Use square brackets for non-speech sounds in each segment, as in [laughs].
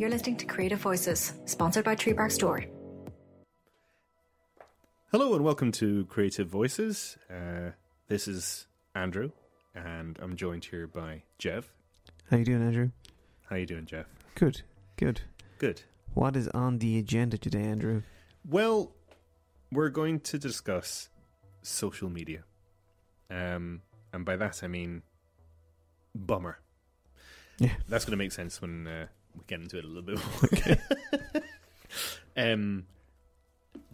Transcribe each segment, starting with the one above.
You're listening to Creative Voices, sponsored by Tree Bark Store. Hello and welcome to Creative Voices. Uh, this is Andrew, and I'm joined here by Jeff. How you doing, Andrew? How you doing, Jeff? Good, good. Good. What is on the agenda today, Andrew? Well, we're going to discuss social media, um, and by that I mean bummer. Yeah. that's going to make sense when uh, we get into it a little bit [laughs] more. um,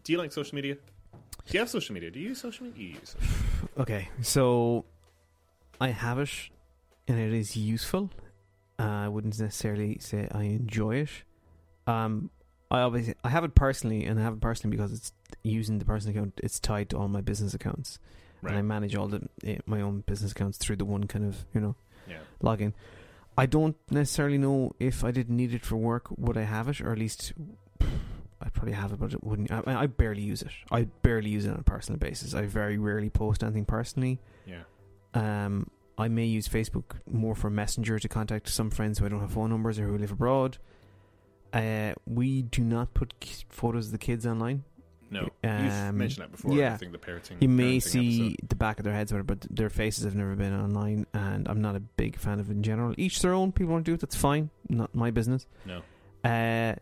do you like social media? Do you have social media? Do you use social media? You use social media. Okay, so I have it, and it is useful. Uh, I wouldn't necessarily say I enjoy it. Um, I obviously I have it personally, and I have it personally because it's using the personal account. It's tied to all my business accounts, and I manage all the eh, my own business accounts through the one kind of you know Yeah. login. I don't necessarily know if I didn't need it for work, would I have it, or at least I'd probably have it, but it wouldn't. I, I barely use it. I barely use it on a personal basis. I very rarely post anything personally. Yeah. Um, I may use Facebook more for Messenger to contact some friends who I don't have phone numbers or who live abroad. Uh, we do not put photos of the kids online. No, you've Um, mentioned that before. yeah. I think the parenting. You may parenting see episode. the back of their heads, whatever, but their faces have never been online, and I'm not a big fan of it in general. Each their own. People want to do it. That's fine. Not my business. No. Uh,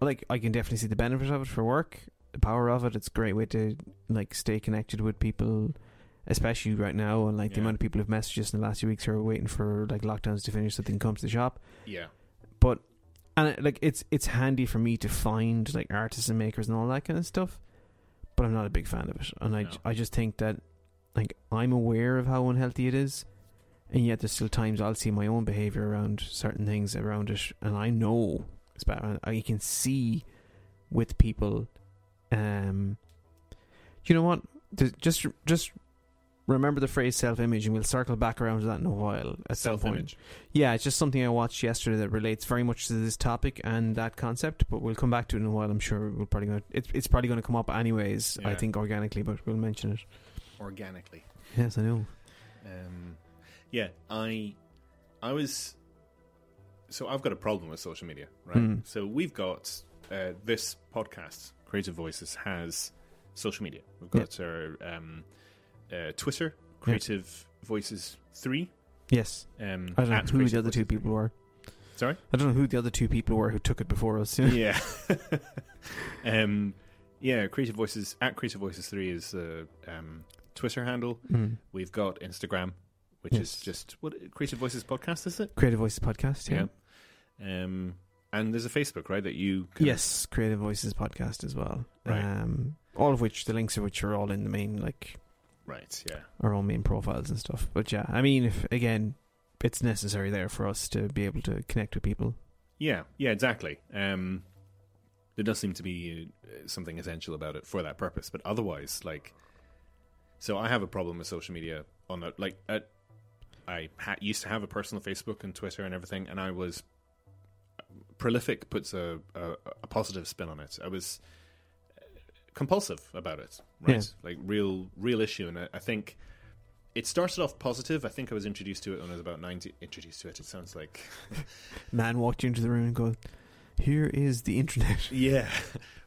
like I can definitely see the benefit of it for work, the power of it. It's a great way to like stay connected with people, especially right now, and like the amount of people who've messaged us in the last few weeks who are waiting for like lockdowns to finish so they can come to the shop. Yeah. But and it, like it's it's handy for me to find like artists and makers and all that kind of stuff. But I'm not a big fan of it, and I No. I just think that like I'm aware of how unhealthy it is, and yet there's still times I'll see my own behavior around certain things around it, and I know it's bad. I can see with people, um, you know what? Just just remember the phrase self-image, and we'll circle back around to that in a while at some point. Self-image. Yeah, it's just something I watched yesterday that relates very much to this topic and that concept. But we'll come back to it in a while. I'm sure we'll probably gonna, it's it's probably going to come up anyways. I think organically, but we'll mention it. Organically. Yes, I know. Um, yeah, I, I was. So I've got a problem with social media, right? Mm. So we've got uh, this podcast, Creative Voices, has social media. We've Yeah. got our um, uh, Twitter, Creative Voices Three. Yes, Um, I don't know who Creative the other two people 3. were. Sorry. I don't know who the other two people were who took it before us. yeah. [laughs] um, yeah, Creative Voices at Creative Voices Three is the um, Twitter handle. Mm. We've got Instagram, which Yes. is just what Creative Voices podcast is it? Creative Voices podcast. Yeah. Um, and there's a Facebook, right? That you Yes, Creative Voices podcast as well. Right. Um, all of which the links of which are all in the main like right, yeah, our own main profiles and stuff. But yeah, I mean, if again, it's necessary there for us to be able to connect with people. yeah, yeah, exactly. Um, there does seem to be uh, something essential about it for that purpose, but otherwise, like, so I have a problem with social media on the like. At, I ha- used to have a personal Facebook and Twitter and everything, and I was prolific. Puts a, a, a positive spin on it. I was uh, compulsive about it, right? Yeah. Like real, real issue, and I, I think it started off positive. I think I was introduced to it when I was about ninety. Introduced to it. It sounds like [laughs] Man walked you into the room and go, "Here is the internet." [laughs] Yeah.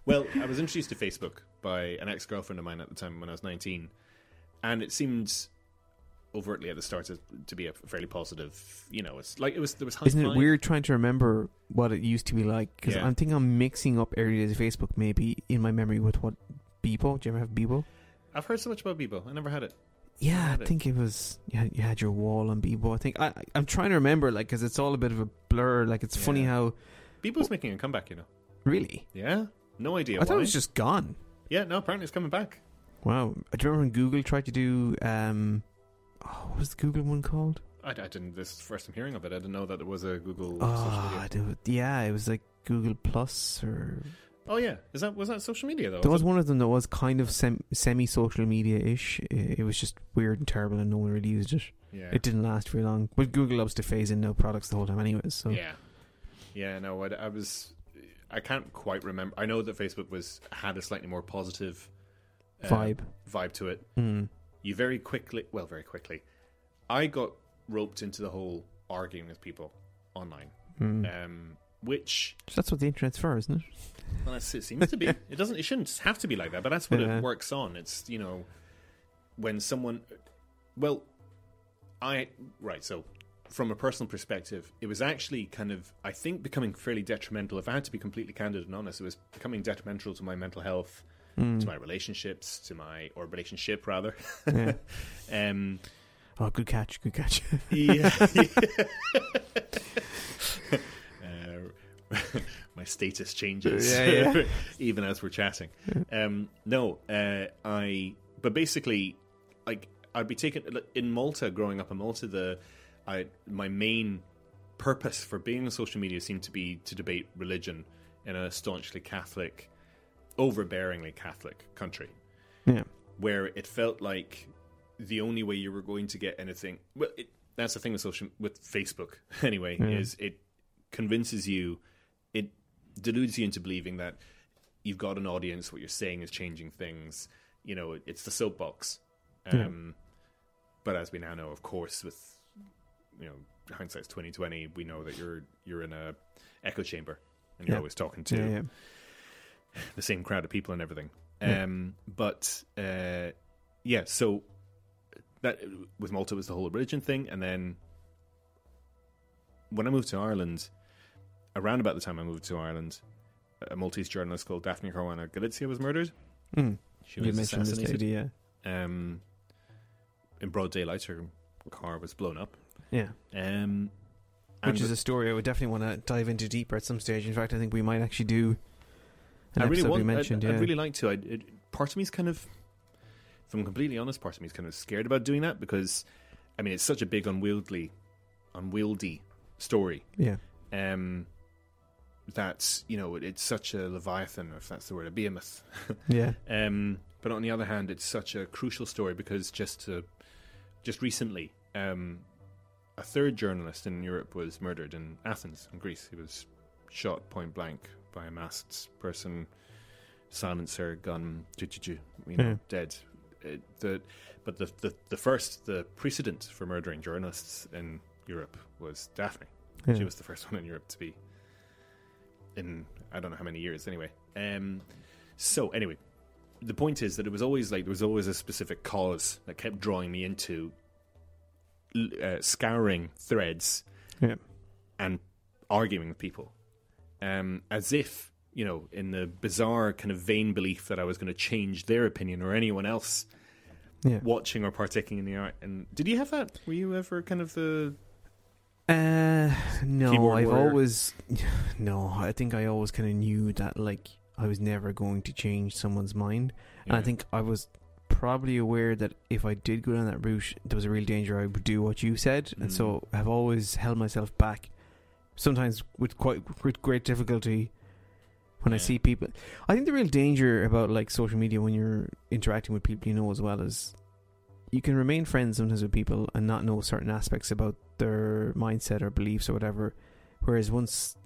Well, I was introduced to Facebook by an ex girlfriend of mine at the time when I was 19. And it seemed overtly at the start to, to be a fairly positive, you know, it's like it was, there was Isn't it weird trying to remember what it used to be like? Because Yeah. I'm thinking I'm mixing up early days of Facebook maybe in my memory with what Bebo. Do you ever have Bebo? I've heard so much about Bebo. I never had it. Yeah, had I it. think it was. You had, you had your wall on Bebo. I think I, I'm trying to remember, like, because it's all a bit of a blur. Like, it's funny how Bebo's making a comeback, you know. really. Yeah? No idea I thought it was just gone. Yeah, no, apparently it's coming back. Wow. Do you remember when Google tried to do um, oh, what was the Google one called? I, I didn't, this is the first I'm hearing of it. I didn't know that there was a Google social Oh, media. I do- yeah, it was like Google Plus or Oh, yeah. Is that, was that social media, though? there was it? one of them that was kind of sem- semi social media ish. It was just weird and terrible, and no one really used it. Yeah. It didn't last very long. But Google loves to phase in no products the whole time, anyways. So Yeah, yeah. No, I, I was. I can't quite remember. I know that Facebook was had a slightly more positive uh, vibe. vibe to it. Mm. You very quickly, well, very quickly, I got roped into the whole arguing with people online. Mm. Um, which That's what the internet's for, isn't it? well, that's, it seems to be. It doesn't. It shouldn't have to be like that, but that's what Yeah. it works on. It's you know when someone. Well, I right. So from a personal perspective, it was actually kind of I think becoming fairly detrimental. If I had to be completely candid and honest, it was becoming detrimental to my mental health, to my relationships, to my or relationship rather. Yeah. [laughs] um, Oh, good catch, good catch. [laughs] yeah. [laughs] uh, my status changes Yeah, yeah. even as we're chatting. Um, no, uh, I. But basically, like I'd be taken in Malta. Growing up in Malta, the I my main purpose for being on social media seemed to be to debate religion in a staunchly Catholic, overbearingly Catholic country yeah. where it felt like the only way you were going to get anything. Well, it, that's the thing with social with Facebook [laughs] anyway Yeah. is it convinces you, it deludes you into believing that you've got an audience. What you're saying is changing things. You know, it, it's the soapbox. Yeah. Um, But as we now know, of course, with you know hindsight's twenty twenty, we know that you're you're in a echo chamber and you're Yeah. always talking to Yeah, yeah. The same crowd of people and everything. Yeah. Um, but uh, yeah, so that with Malta was the whole religion thing, and then when I moved to Ireland, around about the time I moved to Ireland, a Maltese journalist called Daphne Caruana Galizia was murdered. Mm. She You was mentioned this assassinated lady, yeah. um, in broad daylight. Her car was blown up. Yeah. Um, Which is a story I would definitely want to dive into deeper at some stage. In fact, I think we might actually do I really want. I'd, yeah. I'd really like to. I, it, part of me is kind of, if I'm completely honest, part of me is kind of scared about doing that because, I mean, it's such a big unwieldy, unwieldy story. yeah. Um, that you know, it's such a leviathan, if that's the word, a behemoth. [laughs] Yeah. Um, but on the other hand, it's such a crucial story because just to, just recently, um, a third journalist in Europe was murdered in Athens, in Greece. He was shot point blank by a masked person, silencer, gun, ju- ju- ju, you know, Yeah. dead. It, the, but the, the the first, the precedent for murdering journalists in Europe was Daphne. yeah. She was the first [laughs] one in Europe to be in I don't know how many years anyway. Um, so anyway, the point is that it was always like there was always a specific cause that kept drawing me into uh, scouring threads Yeah. and arguing with people, um, as if you know, in the bizarre kind of vain belief that I was going to change their opinion or anyone else Yeah. watching or partaking in the art. And did you have that? Were you ever kind of the Uh, no, I've warrior. always [sighs] no. I think I always kind of knew that like I was never going to change someone's mind, and I think I was probably aware that if I did go down that route, there was a real danger I would do what you said, and so I've always held myself back. Sometimes with quite with great difficulty. When I see people, I think the real danger about like social media when you're interacting with people you know as well is you can remain friends sometimes with people and not know certain aspects about their mindset or beliefs or whatever. Whereas once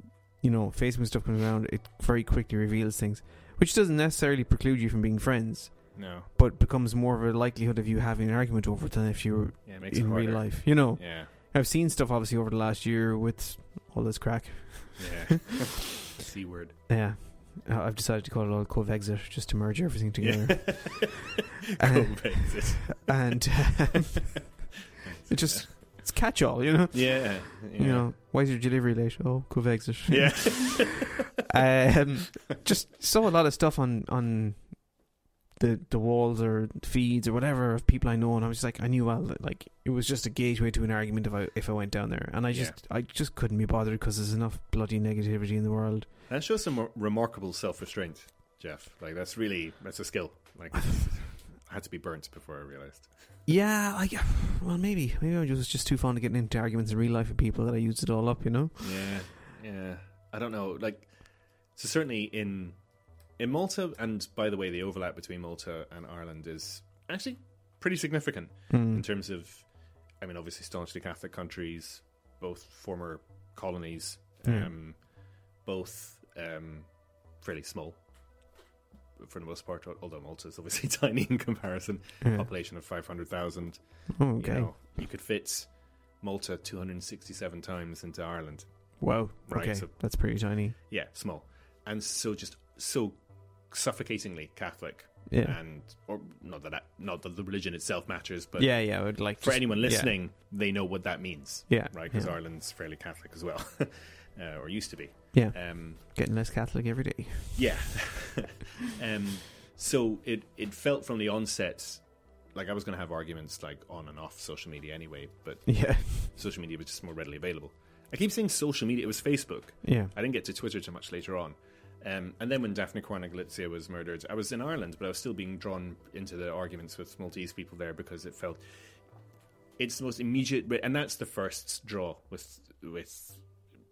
you know Facebook stuff comes around, it very quickly reveals things, which doesn't necessarily preclude you from being friends, no? but becomes more of a likelihood of you having an argument over it than if you were Yeah, in real life. You know, Yeah, I've seen stuff obviously over the last year with all this crack. yeah. [laughs] [laughs] C word. Yeah. Uh, I've decided to call it all Covexit just to merge everything together. [laughs] Uh, exit. and um, it just it's catch all, you know. Yeah, yeah. You know, why is your delivery late? Oh, Covexit. Yeah. um, just saw a lot of stuff on on the the walls or feeds or whatever of people I know, and I was just like, I knew well, that, like it was just a gateway to an argument if I if I went down there, and I just I just couldn't be bothered because there's enough bloody negativity in the world. that shows some remarkable self restraint, Jeff. Like that's really that's a skill. Like [sighs] I had to be burnt before I realized. Yeah, I well maybe maybe I was just too fond of getting into arguments in real life with people that I used it all up, you know. Yeah, yeah. I don't know. Like, so certainly in in Malta, and by the way, the overlap between Malta and Ireland is actually pretty significant in Mm. terms of. I mean, obviously, staunchly Catholic countries, both former colonies, Yeah. um, both um, fairly small for the most part. Although Malta is obviously [laughs] tiny in comparison, Yeah. population of five hundred thousand. Oh, okay. You know, you could fit Malta two hundred and sixty-seven times into Ireland. Wow. Right, Okay, so- that's pretty tiny. Yeah, small, and so just so suffocatingly Catholic. Yeah. and or not that not that the religion itself matters, but yeah, yeah. I would like for just- anyone yeah. listening, they know what that means, Yeah, right? Because yeah. Ireland's fairly Catholic as well, [laughs] uh, or used to be. Yeah, Um, getting less Catholic every day. yeah. [laughs] um, so it it felt from the onset like I was going to have arguments like on and off social media anyway, but [laughs] Yeah, social media was just more readily available. I keep saying social media; it was Facebook. yeah, I didn't get to Twitter too much later on. Um, and then when Daphne Caruana Galizia was murdered, I was in Ireland, but I was still being drawn into the arguments with Maltese people there because it felt it's the most immediate, and that's the first draw with with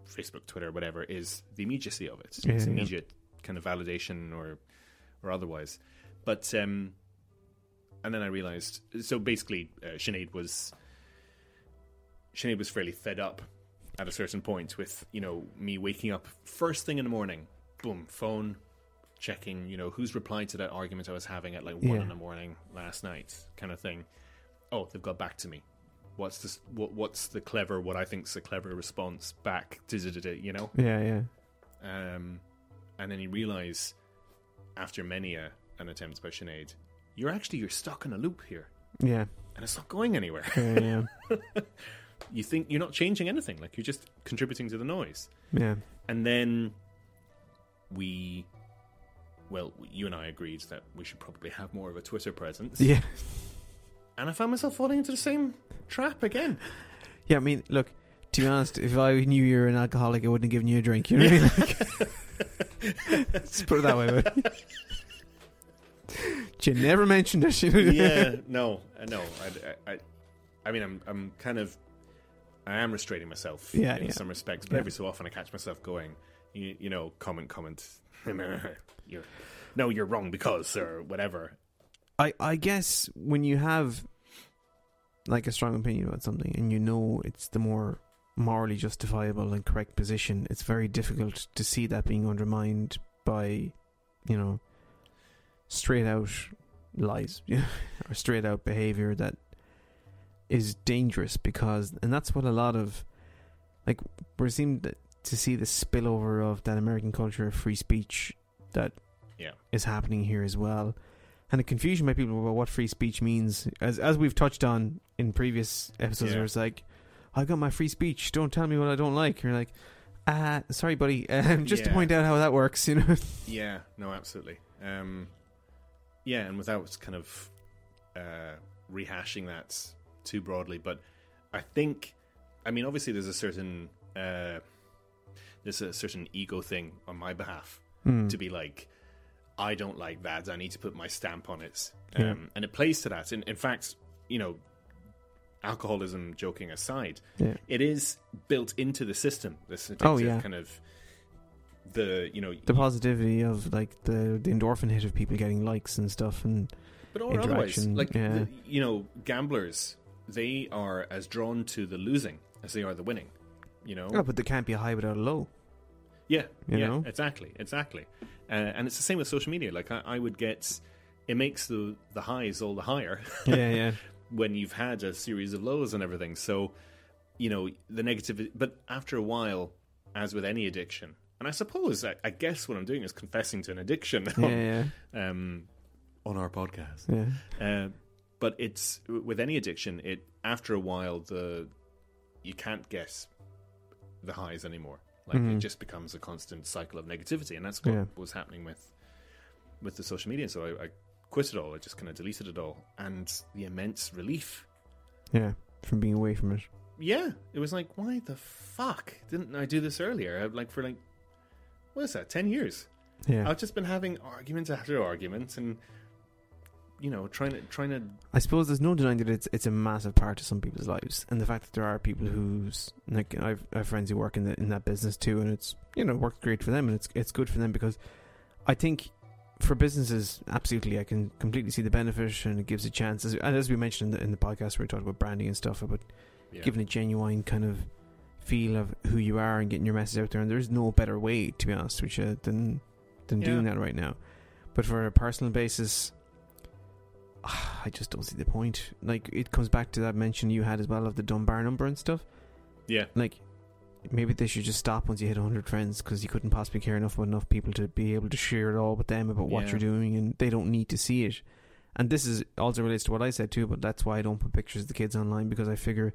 Facebook, Twitter, whatever, is the immediacy of it. Yeah, it's yeah. immediate kind of validation or or otherwise. But um, and then I realized, so basically, uh, Sinead was Sinead was fairly fed up at a certain point with you know me waking up first thing in the morning, boom, phone, checking you know who's replied to that argument I was having at like one Yeah. in the morning last night, kind of thing. Oh, they've got back to me. What's this? What, what's the clever? What I think's the clever response back? You know. yeah, yeah. Um, and then you realize after many a, an attempt by Sinead, you're actually you're stuck in a loop here, Yeah, and it's not going anywhere. yeah, yeah. [laughs] you think you're not changing anything, like you're just contributing to the noise. yeah. And then we, well, you and I agreed that we should probably have more of a Twitter presence. Yeah. And I found myself falling into the same trap again. Yeah, I mean, look, to be honest, if I knew you were an alcoholic, I wouldn't have given you a drink. You know what I mean? Like, [laughs] let's put it that way. But you never mentioned it. yeah, no, uh, no. I, I, I, I mean, I'm, I'm kind of, I am restraining myself Yeah, in yeah. some respects, but Yeah. every so often I catch myself going, you, you know, comment, comment. [laughs] you're, no, you're wrong because or whatever. I, I guess when you have like a strong opinion about something and you know it's the more morally justifiable and correct position, it's very difficult to see that being undermined by, you know, straight out lies [laughs] or straight out behavior that is dangerous because, and that's what a lot of, like, we're seeming to- to see the spillover of that American culture of free speech that Yeah. is happening here as well. And the confusion by people about what free speech means, as as we've touched on in previous episodes, Yeah. where it's like, I've got my free speech. Don't tell me what I don't like. you're like, ah, sorry, buddy. [laughs] Um, just to point out how that works, you know. [laughs] Yeah, no, absolutely. Um, yeah, and without kind of uh, rehashing that too broadly, but I think, I mean, obviously, there's a certain uh, there's a certain ego thing on my behalf Hmm. to be like, I don't like that. I need to put my stamp on it, Yeah. um, and it plays to that. In, in fact, you know, alcoholism, joking aside, Yeah. it is built into the system. This Oh, yeah. kind of the you know the positivity of like the the endorphin hit of people getting likes and stuff, and But or otherwise, like yeah. the, you know, gamblers, they are as drawn to the losing as they are the winning. You know, oh, but there can't be a high without a low. yeah, you yeah, know? exactly, exactly. Uh, and it's the same with social media. Like I, I would get, it makes the the highs all the higher [laughs] Yeah, yeah, [laughs] when you've had a series of lows and everything. So, you know, the negative. But after a while, as with any addiction, and I suppose I, I guess what I'm doing is confessing to an addiction yeah, yeah, [laughs] um, on our podcast. yeah. Uh, but it's with any addiction. It after a while the you can't guess the highs anymore. Like it Mhm. just becomes a constant cycle of negativity, and that's what Yeah. was happening with with the social media. So I, I quit it all. I just kind of deleted it all, and the immense relief. yeah. From being away from it. Yeah, it was like, why the fuck didn't I do this earlier? I, like for like, what is that? Ten years. Yeah, I've just been having arguments after arguments, and you know, trying to trying to I suppose there's no denying that it's it's a massive part of some people's lives, and the fact that there are people who's like I've I have friends who work in the, in that business too, and it's you know worked great for them, and it's it's good for them because I think for businesses, absolutely, I can completely see the benefit, and it gives a chance. As, and as we mentioned in the, in the podcast, where we talked about branding and stuff, about yeah. giving a genuine kind of feel of who you are and getting your message out there. And there's no better way, to be honest with you, than than Yeah. doing that right now. But for a personal basis, [sighs] I just don't see the point. Like it comes back to that mention you had as well of the Dunbar number and stuff. yeah. Like maybe they should just stop once you hit 100 friends because you couldn't possibly care enough about enough people to be able to share it all with them about what Yeah. you're doing and they don't need to see it. And this is also relates to what I said too, but that's why I don't put pictures of the kids online because I figure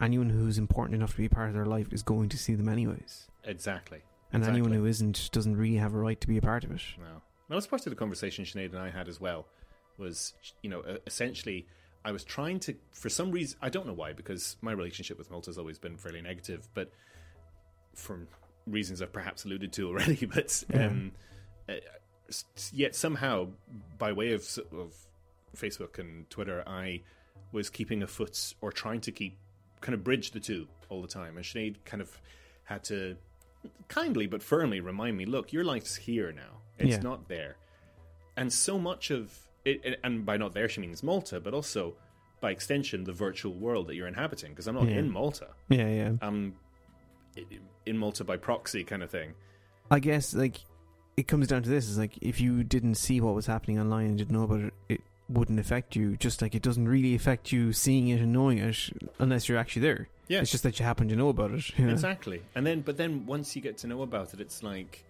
anyone who's important enough to be part of their life is going to see them anyways. Exactly. And anyone who isn't doesn't really have a right to be a part of it. No. That was part of the conversation Sinead and I had as well. Was you know essentially I was trying to for some reason I don't know why because my relationship with Malta has always been fairly negative, but from reasons I've perhaps alluded to already. [laughs] But um, uh, yet somehow by way of of Facebook and Twitter, I was keeping a foot or trying to keep kind of bridge the two all the time, and Sinead kind of had to kindly but firmly remind me, look, your life's here now. It's Yeah. not there. And so much of it, and by not there, she means Malta, but also by extension, the virtual world that you're inhabiting, because I'm not Yeah. in Malta. Yeah, yeah. I'm in Malta by proxy kind of thing. I guess like it comes down to this: is like if you didn't see what was happening online and didn't know about it, it wouldn't affect you. Just like it doesn't really affect you seeing it and knowing it unless you're actually there. Yeah. It's just that you happen to know about it. [laughs] Yeah. Exactly. And then, but then once you get to know about it, it's like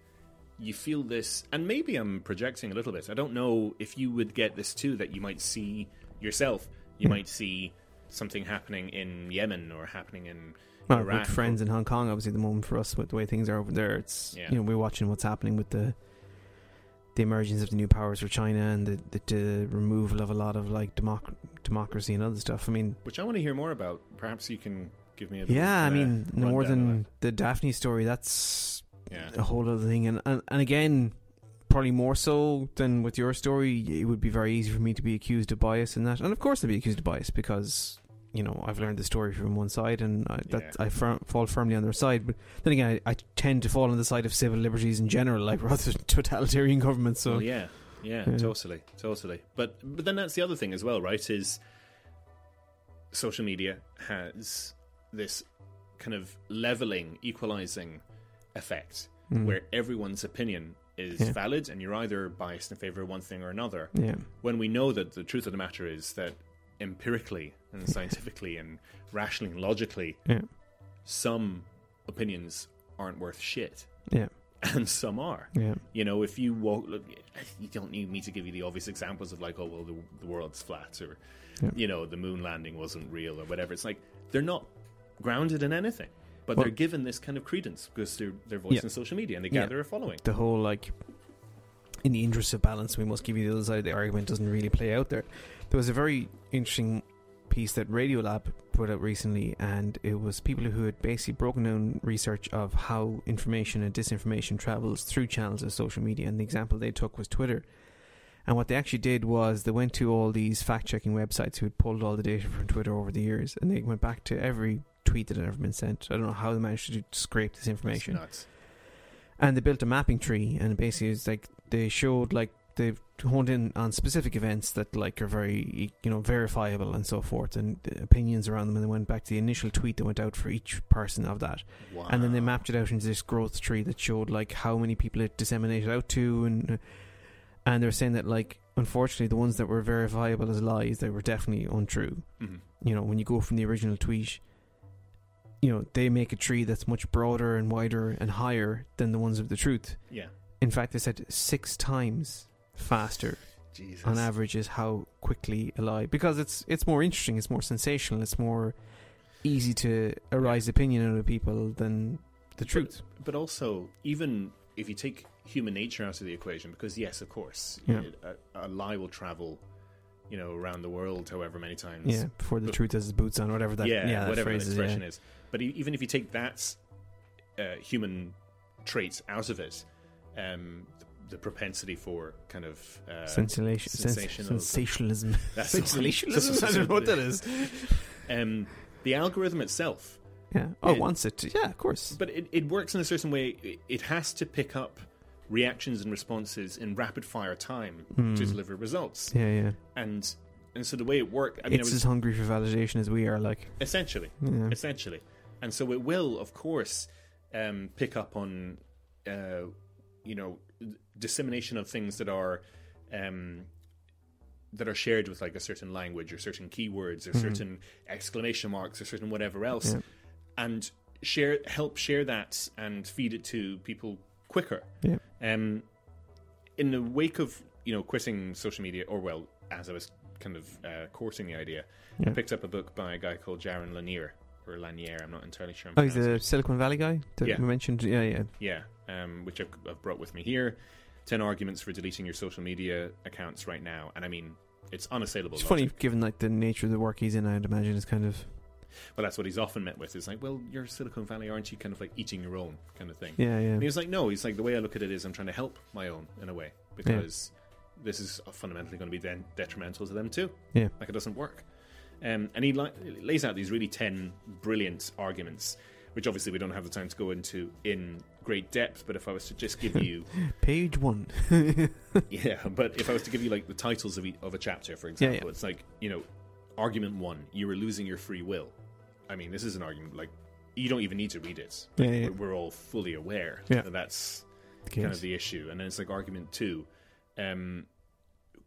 you feel this, and maybe I'm projecting a little bit. I don't know if you would get this too, that you might see yourself, you might see something happening in Yemen or happening in Well, Iraq. with friends in Hong Kong, obviously, at the moment for us, with the way things are over there, it's Yeah. you know we're watching what's happening with the the emergence of the new powers for China and the, the, the removal of a lot of like democ- democracy and other stuff. I mean, which I want to hear more about. Perhaps you can give me a yeah, I of, uh, mean, more than the Daphne story, that's that. a whole other thing. And, and and again, probably more so than with your story, it would be very easy for me to be accused of bias in that. And of course, I'd be accused of bias because you know I've learned the story from one side, and I, that Yeah. I fir- fall firmly on their side. But then again, I, I tend to fall on the side of civil liberties in general, like [laughs] rather than totalitarian governments. So well, yeah, yeah, Yeah. totally, totally. But but then that's the other thing as well, right? Is social media has this kind of leveling, equalizing effect Mm. where everyone's opinion is Yeah. valid, and you're either biased in favor of one thing or another. yeah, When we know that the truth of the matter is that empirically and scientifically and rationally and logically, yeah, some opinions aren't worth shit, yeah, and some are. yeah, You know, if you walk, look, you don't need me to give you the obvious examples of like, oh well, the, the world's flat, or you know, the moon landing wasn't real, or whatever. It's like they're not grounded in anything, but Well- they're given this kind of credence because they're they're voiced Yeah. in social media and they Yeah. gather a following. the whole like in the interest of balance we must give you the other side of the argument doesn't really play out there there was a very interesting piece that radiolab put out recently and it was people who had basically broken down research of how information and disinformation travels through channels of social media and the example they took was twitter and what they actually did was they went to all these fact-checking websites who had pulled all the data from twitter over the years and they went back to every tweet that had ever been sent. I don't know how they managed to scrape this information. and they built a mapping tree and basically it's like they showed like they've honed in on specific events that like are very you know verifiable and so forth and the opinions around them and they went back to the initial tweet that went out for each person of that. Wow. and then they mapped it out into this growth tree that showed like how many people it disseminated out to and and they're saying that like unfortunately the ones that were verifiable as lies they were definitely untrue. Mhm. you know, when you go from the original tweet, you know, they make a tree that's much broader and wider and higher than the ones of the truth. Yeah. In fact, they said six times faster Jesus. on average is how quickly a lie because it's it's more interesting, it's more sensational, it's more easy to arise opinion out of people than the truth. But also, even if you take human nature out of the equation, because yes, of course, Yeah. a, a lie will travel, you know, around the world however many times. Yeah, before the But- truth has its boots on, whatever that yeah, yeah, that whatever phrase the is, expression yeah. is. But even if you take that uh, human trait out of it, um, the, the propensity for kind of uh, Sensation, sensational- sensationalism. [laughs] That's- sensationalism. I don't know what that is. um, the algorithm itself Yeah. Oh, Yeah. wants it. To, yeah, of course. But it, it works in a certain way. It- It has to pick up reactions and responses in rapid fire time to Hmm. deliver results. Yeah, yeah. And and so the way it worked, I mean, it's it was as hungry for validation as we are. Like, essentially, yeah. essentially, and so it will, of course, um, pick up on, uh, you know, dissemination of things that are. Um, that are shared with like a certain language or certain keywords or certain exclamation marks or certain whatever else Yeah. and share help share that and feed it to people quicker. Yeah. Um, in the wake of you know quitting social media, or well, as I was kind of uh, coursing the idea, I picked up a book by a guy called Jaron Lanier or Lanier. I'm not entirely sure. I'm Oh, he's the Silicon Valley guy that Yeah. we mentioned. Yeah, yeah. Yeah, um, which I've, I've brought with me here. 10 arguments for deleting your social media accounts right now. And I mean, it's unassailable. It's funny given like the nature of the work he's in. I'd imagine it's kind of Well, that's what he's often met with. Is like, well, you're Silicon Valley, aren't you? Kind of like eating your own kind of thing. yeah, yeah. And he was like, no, he's like, the way I look at it is I'm trying to help my own in a way because this is fundamentally going to be then detrimental to them too. Yeah. Like it doesn't work. Um, and he li- lays out these really 10 brilliant arguments, which obviously we don't have the time to go into in great depth. But if I was to just give you, [laughs] Page one. [laughs] yeah, but if I was to give you like the titles of, e- of a chapter, for example, yeah. it's like, you know, argument one, you were losing your free will. I mean, this is an argument like you don't even need to read it. Yeah, yeah. We're, all fully aware Yeah. that that's kind of the issue. And then it's like argument two um,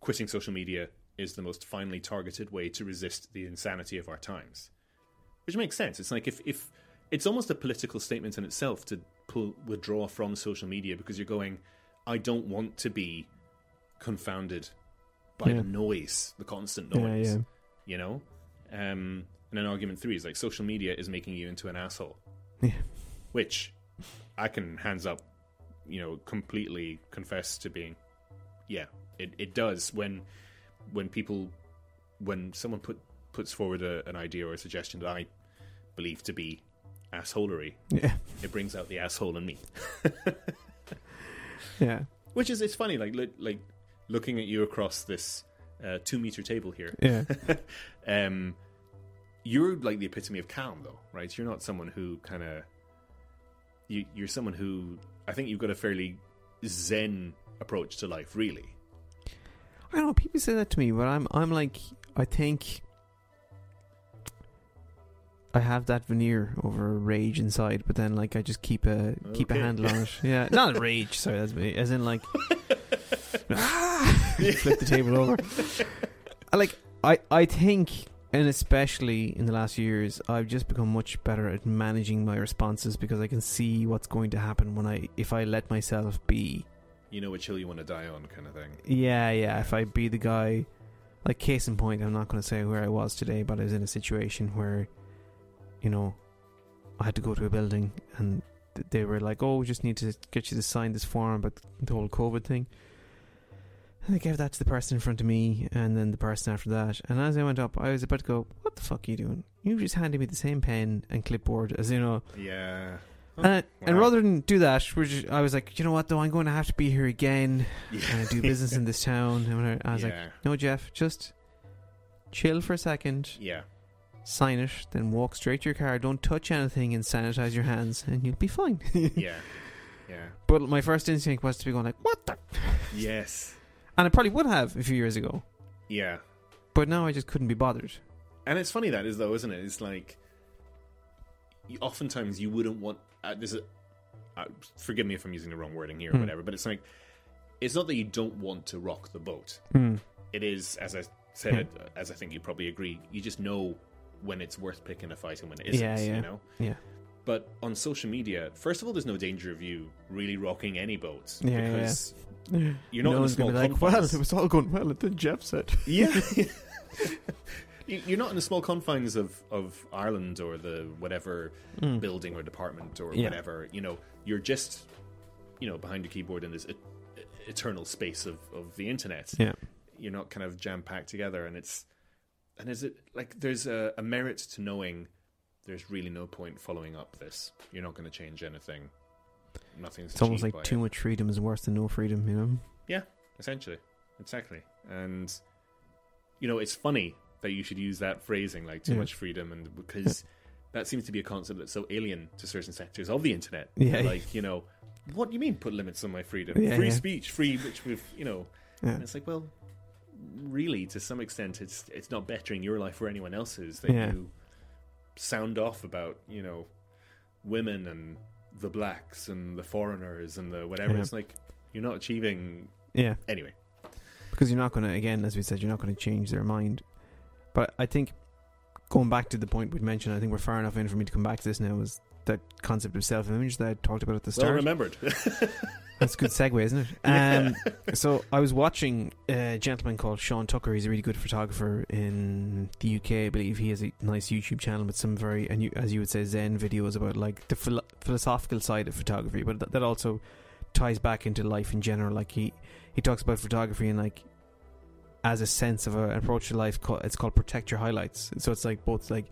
quitting social media is the most finely targeted way to resist the insanity of our times. Which makes sense. It's like if, if it's almost a political statement in itself to pull withdraw from social media because you're going, I don't want to be confounded by Yeah. the noise, the constant Yeah, noise. yeah. You know? Um, and then argument three is like social media is making you into an asshole Yeah. which I can hands up, you know, completely confess to being. Yeah, it, it does when when people when someone put puts forward a, an idea or a suggestion that I believe to be assholery, Yeah. it brings out the asshole in me. [laughs] Yeah. Which is it's funny, like like looking at you across this uh, two meter table here. Yeah. [laughs] um, you're like the epitome of calm, though, right? You're not someone who kind of you, you're someone who I think you've got a fairly zen approach to life, really. I don't know. People say that to me, but I'm I'm like I think I have that veneer over rage inside, but then like I just keep a keep a handle on it. [laughs] Yeah, not rage. Sorry, that's me. As in like [laughs] ah, [laughs] flip the table over. I Like I I think, and especially in the last years, I've just become much better at managing my responses because I can see what's going to happen when I if I let myself be. You know which hill you want to die on, kind of thing. Yeah, yeah. If I be the guy, like case in point, I'm not going to say where I was today, but I was in a situation where, you know, I had to go to a building and they were like, "Oh, we just need to get you to sign this form about the whole COVID thing." And I gave that to the person in front of me, and then the person after that. And as I went up, I was about to go, "What the fuck are you doing? You just handed me the same pen and clipboard as you know." Yeah. And, and rather than do that, we're just, I was like, "You know what? Though I'm going to have to be here again." Yeah. and do business in this town. And. I was like, no, Jeff, just chill for a second, yeah. sign it, then walk straight to your car. Don't touch anything and sanitize your hands, and you'll be fine. [laughs] Yeah. Yeah. but my first instinct was to be going like, what the? [laughs] Yes. And I probably would have a few years ago, Yeah. but now I just couldn't be bothered. And it's funny that is though, isn't it? It's like oftentimes you wouldn't want. Uh, this is, uh, forgive me if I'm using the wrong wording here or Hmm. whatever, but it's like it's not that you don't want to rock the boat. Hmm. It is, as I said, uh, as I think you probably agree, you just know when it's worth picking a fight and when it isn't. Yeah, yeah. You know. Yeah. But on social media, first of all, there's no danger of you really rocking any boats Yeah, yeah, because you're not no in a small like, well, it was all going well, and then Jeff said, Yeah. [laughs] [laughs] You- You're not in the small confines of, of Ireland or the whatever Mm. building or department or Yeah. whatever. You know, you're just, you know, behind your keyboard in this eternal space of, of the internet. yeah, You're not kind of jam packed together, and it's and is it like there's a, a merit to knowing there's really no point following up this. You're not going to change anything. Nothing's. it's almost like too it. much freedom is worse than no freedom, you know? Yeah, essentially exactly and you know it's funny that you should use that phrasing like too Yeah. much freedom and because [laughs] that seems to be a concept that's so alien to certain sectors of the internet. Yeah. like you know what do you mean put limits on my freedom? Yeah, free yeah. speech free which we've you know. And it's like well really to some extent it's it's not bettering your life or anyone else's that you sound off about you know women and the blacks and the foreigners and the whatever. It's like you're not achieving Yeah. anyway. Because you're not going to again as we said you're not going to change their mind but i think going back to the point we'd mentioned i think we're far enough in for me to come back to this now is that concept of self image that I talked about at the Well start. remembered. [laughs] That's a good segue, isn't it? Um, so I was watching a gentleman called Sean Tucker. He's a really good photographer in the UK, I believe. He has a nice YouTube channel with some very, and you, as you would say, Zen videos about like the philo- philosophical side of photography. But th- that also ties back into life in general. Like he he talks about photography and like as a sense of a, an approach to life. Called, it's called protect your highlights. So it's like both like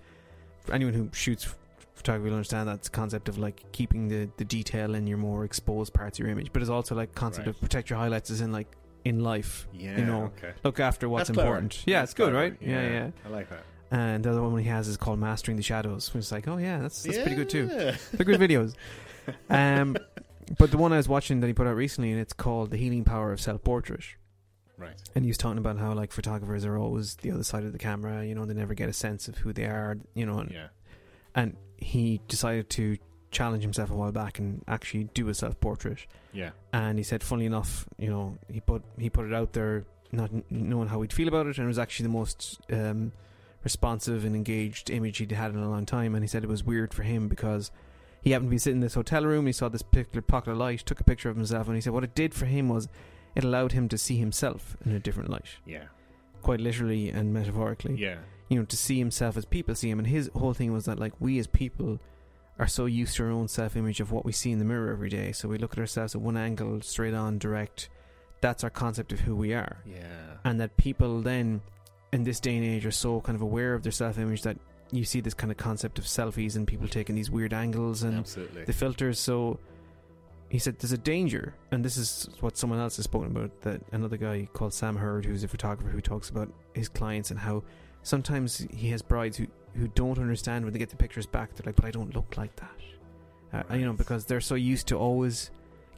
for anyone who shoots photography will understand that concept of like keeping the, the detail in your more exposed parts of your image, but it's also like concept Right. of protect your highlights is in like in life. yeah. You know, okay. Look after what's That's clever. important. Yeah, That's it's good, clever. right? Yeah, yeah. I like that. And the other one he has is called Mastering the Shadows, which is like, oh yeah, that's that's pretty good too. They're good videos. Um, [laughs] but the one I was watching that he put out recently, and it's called The Healing Power of Self Portrait. Right. And he was talking about how like photographers are always the other side of the camera. You know, they never get a sense of who they are. You know, and Yeah. and he decided to challenge himself a while back and actually do a self portrait. Yeah. And he said, funnily enough, you know, he put he put it out there, not kn- knowing how he'd feel about it, and it was actually the most um, responsive and engaged image he'd had in a long time. And he said it was weird for him because he happened to be sitting in this hotel room. He saw this particular pocket of light, took a picture of himself, and he said what it did for him was it allowed him to see himself in a different light, Yeah. quite literally and metaphorically Yeah. you know, to see himself as people see him. And his whole thing was that, like, we as people are so used to our own self image of what we see in the mirror every day. So we look at ourselves at one angle, straight on, direct. That's our concept of who we are. Yeah. And that people then, in this day and age, are so kind of aware of their self image that you see this kind of concept of selfies and people taking these weird angles and Absolutely. the filters. So he said there's a danger, and this is what someone else has spoken about. That another guy called Sam Hurd, who's a photographer, who talks about his clients and how sometimes he has brides who who don't understand when they get the pictures back. They're like, "But I don't look like that," uh, you know, because they're so used to always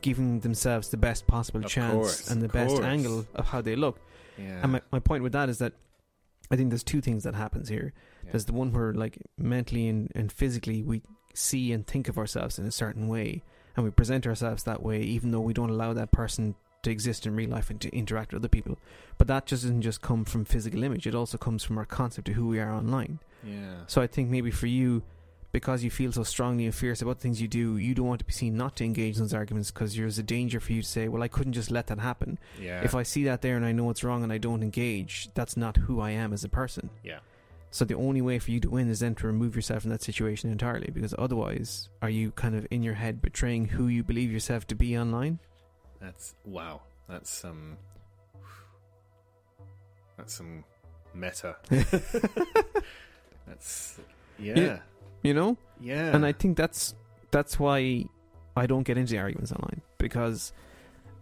giving themselves the best possible Of chance course, and the best course. angle of how they look. yeah. And my, my point with that is that I think there's two things that happens here. Yeah. There's the one where like mentally and, and physically we see and think of ourselves in a certain way and we present ourselves that way even though we don't allow that person to exist in real life and to interact with other people. But that just doesn't just come from physical image, it also comes from our concept of who we are online. yeah. So I think maybe for you, because you feel so strongly and fierce about the things you do, you don't want to be seen not to engage in those arguments because there's a danger for you to say, well, I couldn't just let that happen. Yeah. If I see that there and I know it's wrong and I don't engage, that's not who I am as a person. Yeah. So the only way for you to win is then to remove yourself from that situation entirely because otherwise, are you kind of in your head betraying who you believe yourself to be online? That's wow. That's some. That's some meta. [laughs] That's yeah. Yeah. You know? Yeah. And I think that's that's why I don't get into the arguments online because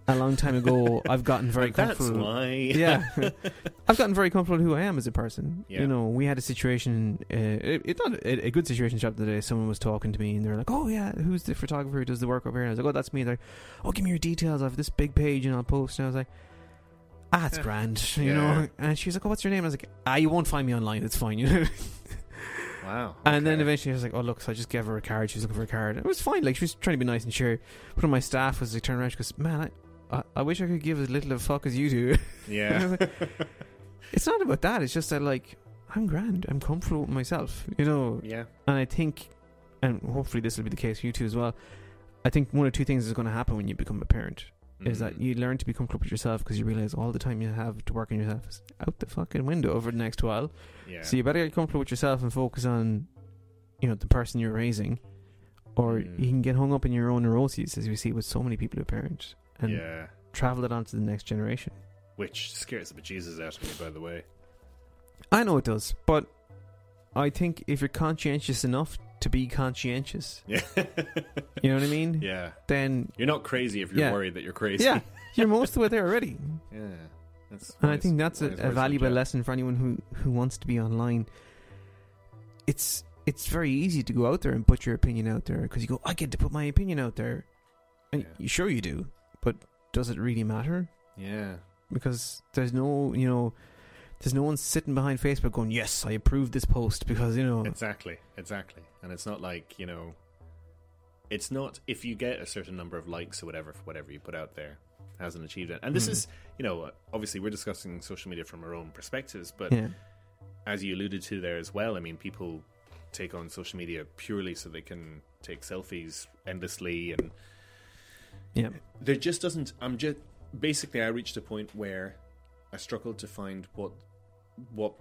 a long time ago I've gotten very [laughs] That's comfortable. why. yeah, [laughs] I've gotten very comfortable with who I am as a person. Yeah. You know, we had a situation, uh, it, it's not a, a good situation. Shop the other day, someone was talking to me, and they're like, "Oh yeah, who's the photographer who does the work over here?" And I was like, "Oh, that's me." They're like, "Oh, give me your details. I have this big page, and I'll post." And I was like, "Ah, it's [laughs] grand," you Yeah. know. And she was like, "Oh, what's your name?" I was like, "Ah, you won't find me online. It's fine." You know. Wow. And then eventually I was like, oh, look, so I just gave her a card. She was looking for a card. It was fine. Like, she was trying to be nice and sure. One of my staff was like, turn around, she goes, man, I, I, wish I could give as little of a fuck as you do. [laughs] Yeah. [laughs] it's not about that. It's just that, like, I'm grand. I'm comfortable with myself, you know. yeah. And I think, and hopefully this will be the case for you too as well. I think one or two things is going to happen when you become a parent. Is that Mhm. you learn to be comfortable with yourself because you realize all the time you have to work on yourself is out the fucking window over the next while. Yeah. So you better get comfortable with yourself and focus on, you know, the person you're raising, or Mm. you can get hung up in your own neuroses, as we see with so many people who parent, and yeah. travel it on to the next generation. Which scares the bejesus out of me, by the way. I know it does, but I think if you're conscientious enough to be conscientious, [laughs] Yeah. you know what I mean? yeah. Then You're not crazy if you're Yeah. worried that you're crazy. yeah, [laughs] you're most of the way there already. Yeah. That's And I think that's a, a valuable lesson for anyone who, who wants to be online. It's it's very easy to go out there and put your opinion out there because you go, I get to put my opinion out there, and Yeah. you sure you do, but does it really matter? Yeah. Because there's no, you know, there's no one sitting behind Facebook going, yes, I approve this post because you know, Exactly. Exactly. And it's not like, you know, it's not if you get a certain number of likes or whatever for whatever you put out there hasn't achieved it. And this Mhm. is, you know, obviously we're discussing social media from our own perspectives, but yeah, as you alluded to there as well, I mean, people take on social media purely so they can take selfies endlessly and Yeah. there just doesn't i'm just basically i reached a point where i struggled to find what what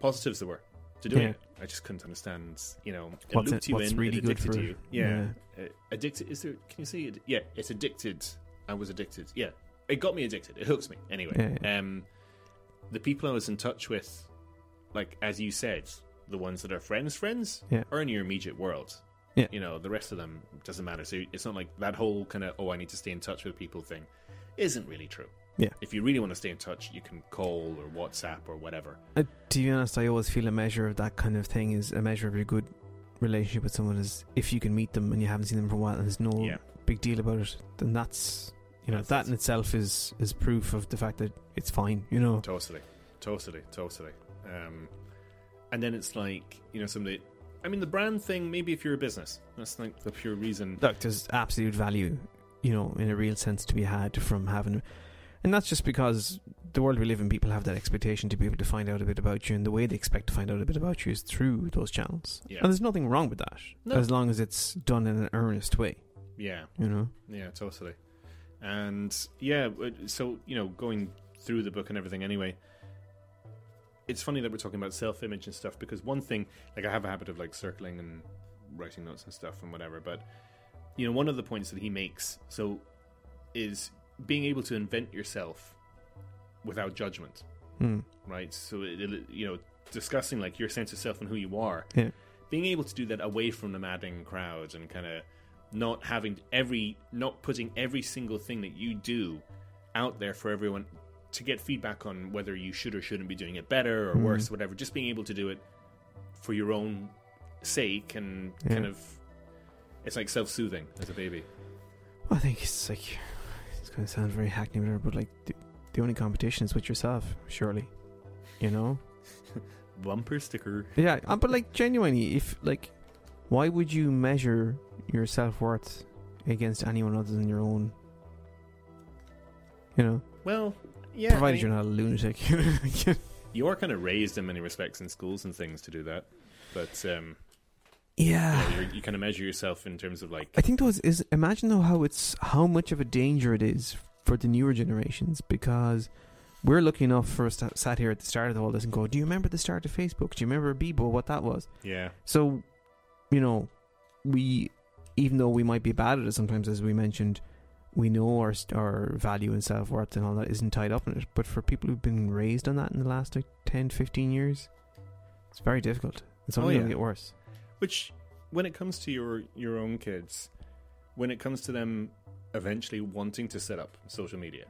positives there were to doing Yeah. it i just couldn't understand you know it What's looped it- you in really it good addicted for- you. Yeah, Uh, addicted is there can you see it? Yeah it's addicted. I was addicted. Yeah. It got me addicted. It hooks me. Anyway Yeah, yeah. um the people i was in touch with like as you said the ones that are friends friends Yeah. are in your immediate world Yeah. you know the rest of them doesn't matter so it's not like that whole kind of oh i need to stay in touch with people thing isn't really true Yeah. if you really want to stay in touch you can call or whatsapp or whatever Uh, to be honest, I always feel a measure of that kind of thing is a measure of your good relationship with someone is if you can meet them and you haven't seen them for a while and there's no yeah big deal about it, then that's you know That's- that in itself is is proof of the fact that it's fine. You know, Totally, totally, totally. Um, and then it's like you know some of the, I mean the brand thing. Maybe if you're a business, that's like the pure reason. look, there's absolute value, you know, in a real sense to be had from having, and that's just because the world we live in, people have that expectation to be able to find out a bit about you, and the way they expect to find out a bit about you is through those channels. Yeah. And there's nothing wrong with that, No. as long as it's done in an earnest way. Yeah, You know. yeah, totally. And yeah, so you know, going through the book and everything. Anyway, it's funny that we're talking about self-image and stuff because one thing, like I have a habit of like circling and writing notes and stuff and whatever, but you know, one of the points that he makes so is being able to invent yourself without judgment. Hmm. right? So it, it- you know, discussing like your sense of self and who you are, Yeah. being able to do that away from the madding crowds and kind of not having every, not putting every single thing that you do out there for everyone to get feedback on whether you should or shouldn't be doing it better or Mhm. worse, whatever. Just being able to do it for your own sake and Yeah. kind of, it's like self-soothing as a baby. I think it's like it's going to sound very hackneyed, whatever, but like the, the only competition is with yourself, surely. You know. [laughs] Bumper sticker. Yeah, uh, but like genuinely, if like, why would you measure your self worth against anyone other than your own? You know, Well, yeah. I provided mean- you're not a lunatic. [laughs] you are kind of raised in many respects in schools and things to do that, but um, yeah. you, know, you're, you kind of measure yourself in terms of like, I think though is, is imagine though how it's how much of a danger it is for the newer generations because we're lucky enough for us to sat here at the start of all this and go, do you remember the start of Facebook? Do you remember Bebo? What that was? yeah, So, you know, we, even though we might be bad at it sometimes, as we mentioned, we know our our value and self worth and all that isn't tied up in it. But for people who've been raised on that in the last like 10, 15 years, it's very difficult. It's only Oh, going to get worse. which when it comes to your your own kids, when it comes to them eventually wanting to set up social media,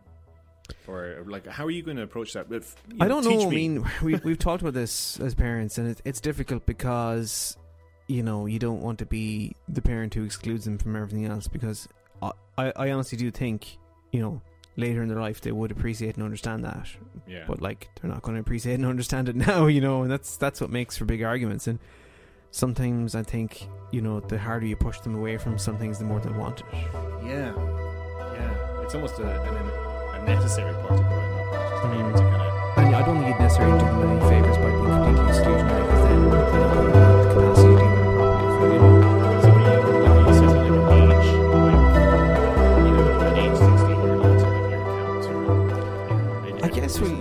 or like, how are you going to approach that? You I don't know. I mean, [laughs] we we've talked about this as parents, and it, it's difficult because you know you don't want to be the parent who excludes them from everything else. Because I, I, honestly do think you know later in their life they would appreciate and understand that, yeah, but like they're not going to appreciate and [laughs] understand it now. You know, and that's that's what makes for big arguments. And sometimes I think you know the harder you push them away from some things, the more they'll want it. yeah, yeah, it's almost a, an, a necessary part of growing up, just to be able to kind of. And I don't think you'd necessarily do them any favours by being completely exclusionary because then um,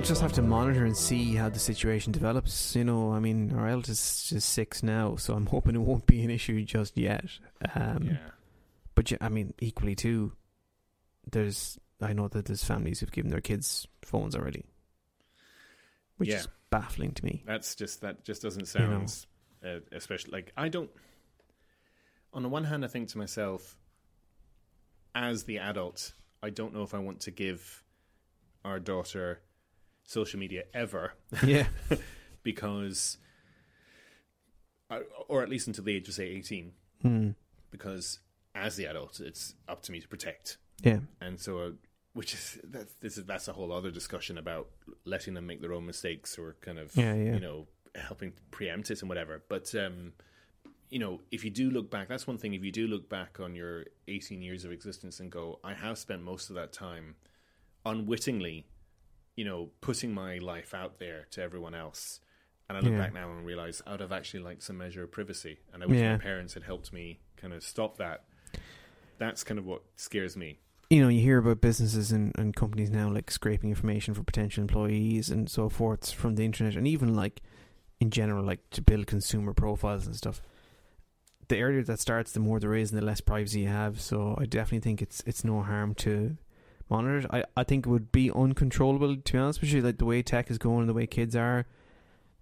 we'll just have to monitor and see how the situation develops. You know, I mean, our eldest is six now, so I'm [laughs] hoping it won't be an issue just yet. Um, Yeah. But yeah, I mean, equally too, there's I know that there's families who've given their kids phones already, which Yeah. is baffling to me. That's just that just doesn't You know. sound uh, especially like I don't. On the one hand, I think to myself, as the adult, I don't know if I want to give our daughter social media ever yeah, [laughs] because, or at least until the age of say eighteen, Hmm. because as the adult, it's up to me to protect, yeah, and so. Uh, which is that this is that's a whole other discussion about letting them make their own mistakes or kind of Yeah, yeah. you know helping preempt it and whatever. But um, you know, if you do look back, that's one thing. If you do look back on your 18 years of existence and go, I have spent most of that time unwittingly, you know, putting my life out there to everyone else, And I look Yeah. back now and realize I would have actually liked some measure of privacy, and I wish Yeah. my parents had helped me kind of stop that. That's kind of what scares me. you know, you hear about businesses and, and companies now like scraping information for potential employees and so forth from the internet, and even like in general, like to build consumer profiles and stuff. The earlier that starts, the more there is, and the less privacy you have. So I definitely think it's it's no harm to monitor it. I, I think it would be uncontrollable to be honest with you. Like the way tech is going, and the way kids are,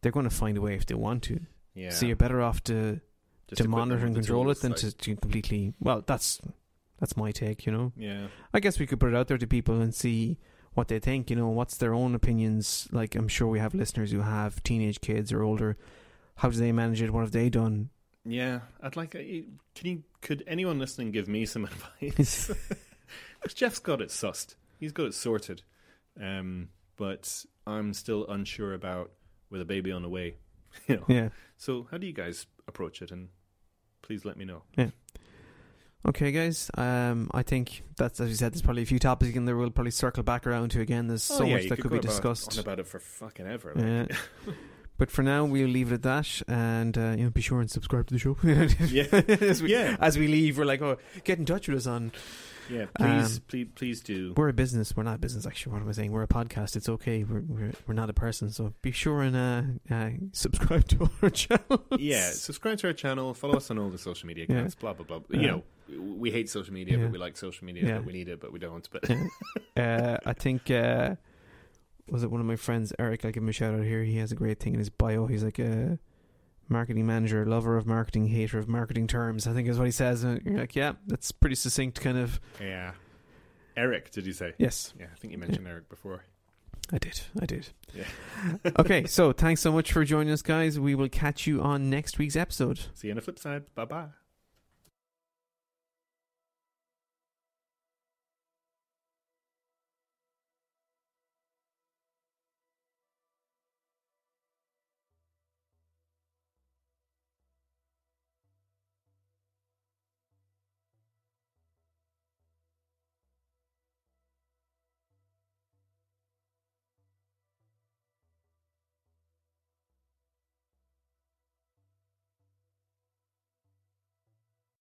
they're going to find a way if they want to. Yeah, So you're better off to Just to monitor and control it than like- to, to completely. Well, that's that's my take. You know. yeah, I guess we could put it out there to people and see what they think. You know, what's their own opinions? Like, I'm sure we have listeners who have teenage kids or older. How do they manage it? What have they done? yeah. I'd like. Uh, can you? Could anyone listening give me some [laughs] advice? [laughs] Jeff's got it sussed. He's got it sorted. Um, but I'm still unsure about with a baby on the way. [laughs] You know. Yeah. So how do you guys approach it? And please let me know. Yeah. Okay, guys. Um, I think that's as you said. There's probably a few topics in there. We'll probably circle back around to again. There's so Oh, yeah, much that could could be about- discussed. about it for fucking ever. Yeah. [laughs] But for now, we'll leave it at that, and uh, you know, be sure and subscribe to the show. [laughs] Yeah. as we, Yeah. As we leave, we're like, oh, get in touch with us on. Yeah, please, Um, please, please do. We're a business. We're not a business. Actually, what am I saying? We're a podcast. It's okay. We're we're, we're not a person. So be sure and uh, uh, subscribe to [laughs] our channel. Yeah, subscribe to our channel, follow us on all the social media Yeah. accounts, blah blah blah. Yeah. You know, we hate social media, Yeah. but we like social media, Yeah. but we need it, but we don't. But [laughs] uh, I think uh, was it one of my friends, Eric? I'll give him a shout out here. He has a great thing in his bio. He's like a marketing manager, lover of marketing, hater of marketing terms. I think is what he says. And you're like, yeah, that's pretty succinct. Kind of. yeah, Eric, did you say? Yes, Yeah, I think you mentioned Eric before. I did. I did. Yeah. [laughs] okay, so thanks so much for joining us, guys. We will catch you on next week's episode. See you on the flip side. Bye bye.